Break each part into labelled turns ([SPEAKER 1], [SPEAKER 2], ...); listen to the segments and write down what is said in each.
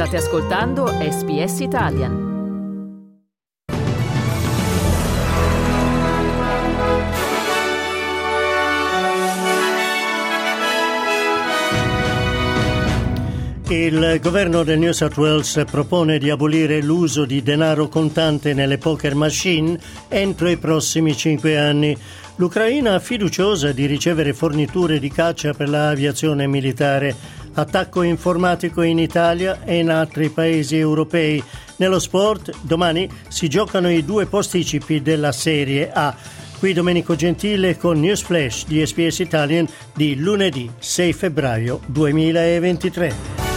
[SPEAKER 1] State ascoltando SBS Italian.
[SPEAKER 2] Il governo del New South Wales propone di abolire l'uso di denaro contante nelle poker machine entro i prossimi cinque anni. L'Ucraina fiduciosa di ricevere forniture di caccia per l'aviazione militare. Attacco informatico in Italia e in altri paesi europei. Nello sport, domani si giocano i due posticipi della Serie A. Qui Domenico Gentile con News Flash di SPS Italian di lunedì 6 febbraio 2023.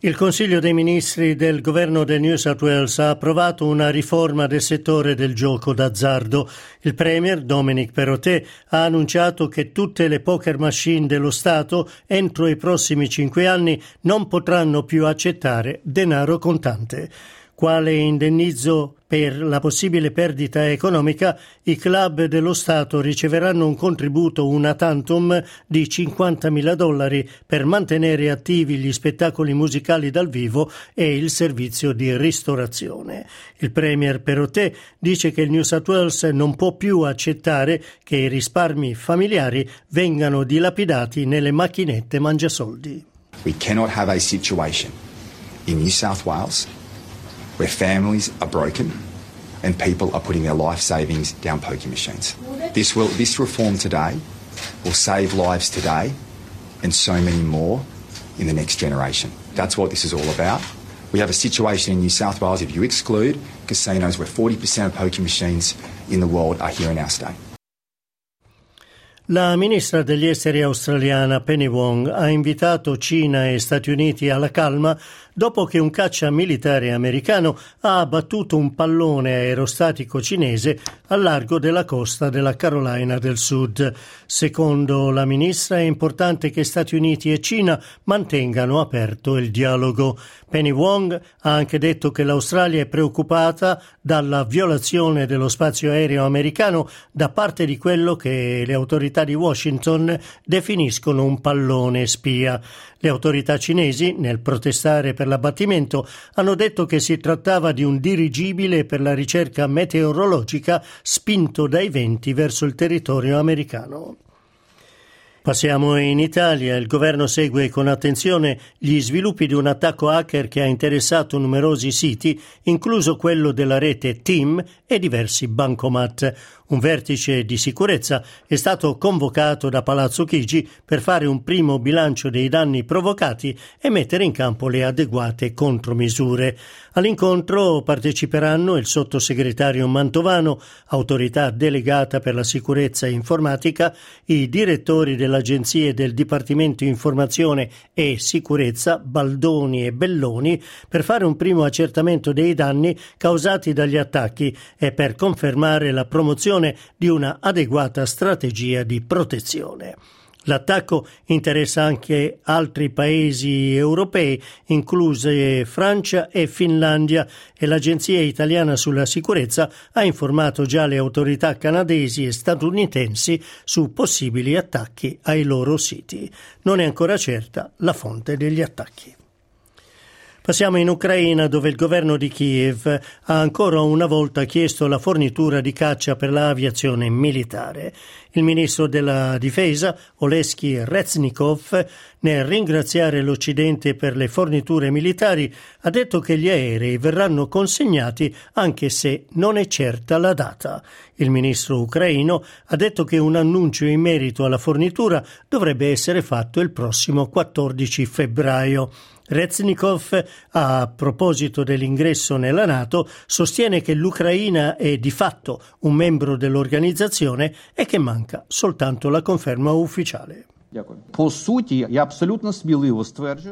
[SPEAKER 2] Il Consiglio dei Ministri del governo del New South Wales ha approvato una riforma del settore del gioco d'azzardo. Il Premier Dominic Perrottet ha annunciato che tutte le poker machine dello Stato entro i prossimi cinque anni non potranno più accettare denaro contante. Quale indennizzo per la possibile perdita economica, i club dello Stato riceveranno un contributo una tantum di 50.000 dollari per mantenere attivi gli spettacoli musicali dal vivo e il servizio di ristorazione. Il Premier Perottet dice che il New South Wales non può più accettare che i risparmi familiari vengano dilapidati nelle macchinette mangiasoldi.
[SPEAKER 3] We cannot have a situation in New South Wales where families are broken and people are putting their life savings down poker machines. This, will, this reform today will save lives today and so many more in the next generation. That's what this is all about. We have a situation in New South Wales, if you exclude casinos, where 40% of poker machines in the world are here in our state.
[SPEAKER 2] La ministra degli esteri australiana Penny Wong ha invitato Cina e Stati Uniti alla calma dopo che un caccia militare americano ha abbattuto un pallone aerostatico cinese al largo della costa della Carolina del Sud. Secondo la ministra è importante che Stati Uniti e Cina mantengano aperto il dialogo. Penny Wong ha anche detto che l'Australia è preoccupata dalla violazione dello spazio aereo americano da parte di quello che le autorità di Washington definiscono un pallone spia. Le autorità cinesi, nel protestare per l'abbattimento, hanno detto che si trattava di un dirigibile per la ricerca meteorologica spinto dai venti verso il territorio americano. Passiamo in Italia. Il governo segue con attenzione gli sviluppi di un attacco hacker che ha interessato numerosi siti, incluso quello della rete Team e diversi bancomat. Un vertice di sicurezza è stato convocato da Palazzo Chigi per fare un primo bilancio dei danni provocati e mettere in campo le adeguate contromisure. All'incontro parteciperanno il sottosegretario Mantovano, autorità delegata per la sicurezza informatica, i direttori della agenzie del Dipartimento Informazione e Sicurezza Baldoni e Belloni per fare un primo accertamento dei danni causati dagli attacchi e per confermare la promozione di una adeguata strategia di protezione. L'attacco interessa anche altri paesi europei, incluse Francia e Finlandia, e l'Agenzia italiana sulla sicurezza ha informato già le autorità canadesi e statunitensi su possibili attacchi ai loro siti. Non è ancora certa la fonte degli attacchi. Passiamo in Ucraina dove il governo di Kiev ha ancora una volta chiesto la fornitura di caccia per l'aviazione militare. Il ministro della difesa, Oleski Reznikov, nel ringraziare l'Occidente per le forniture militari, ha detto che gli aerei verranno consegnati anche se non è certa la data. Il ministro ucraino ha detto che un annuncio in merito alla fornitura dovrebbe essere fatto il prossimo 14 febbraio. Reznikov, a proposito dell'ingresso nella Nato, sostiene che l'Ucraina è di fatto un membro dell'organizzazione e che manca soltanto la conferma ufficiale.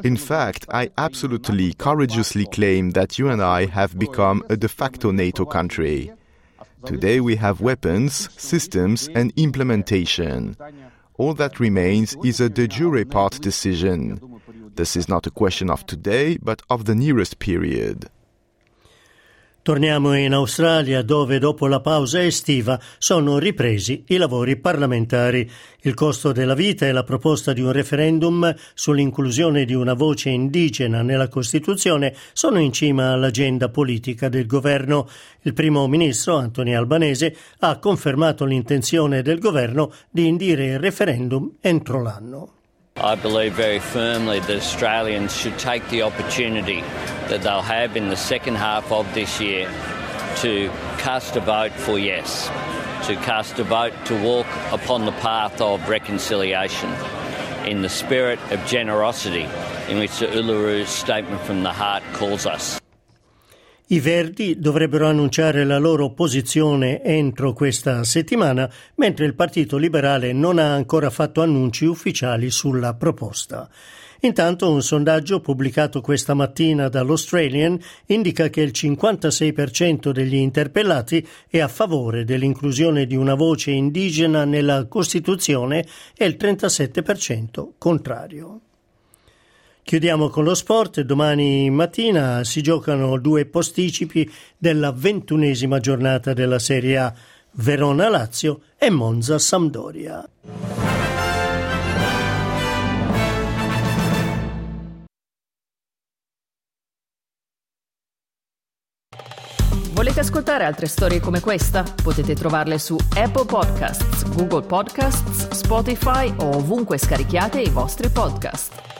[SPEAKER 4] In fact, I absolutely courageously claim that you and I have become a de facto NATO country. Today we have weapons, systems, and implementation. All that remains is a de jure part decision. This is not a question of today, but of the nearest period.
[SPEAKER 2] Torniamo in Australia dove dopo la pausa estiva sono ripresi i lavori parlamentari. Il costo della vita e la proposta di un referendum sull'inclusione di una voce indigena nella Costituzione sono in cima all'agenda politica del governo. Il primo ministro Anthony Albanese ha confermato l'intenzione del governo di indire il referendum entro l'anno.
[SPEAKER 5] I believe very firmly that Australians should take the opportunity that they'll have in the second half of this year to cast a vote for yes, to cast a vote to walk upon the path of reconciliation in the spirit of generosity in which the Uluru Statement from the Heart calls us.
[SPEAKER 2] I Verdi dovrebbero annunciare la loro posizione entro questa settimana, mentre il Partito Liberale non ha ancora fatto annunci ufficiali sulla proposta. Intanto un sondaggio pubblicato questa mattina dall'Australian indica che il 56% degli interpellati è a favore dell'inclusione di una voce indigena nella Costituzione e il 37% contrario. Chiudiamo con lo sport. Domani mattina si giocano due posticipi della ventunesima giornata della Serie A. Verona-Lazio e Monza-Sampdoria.
[SPEAKER 1] Volete ascoltare altre storie come questa? Potete trovarle su Apple Podcasts, Google Podcasts, Spotify o ovunque scarichiate i vostri podcast.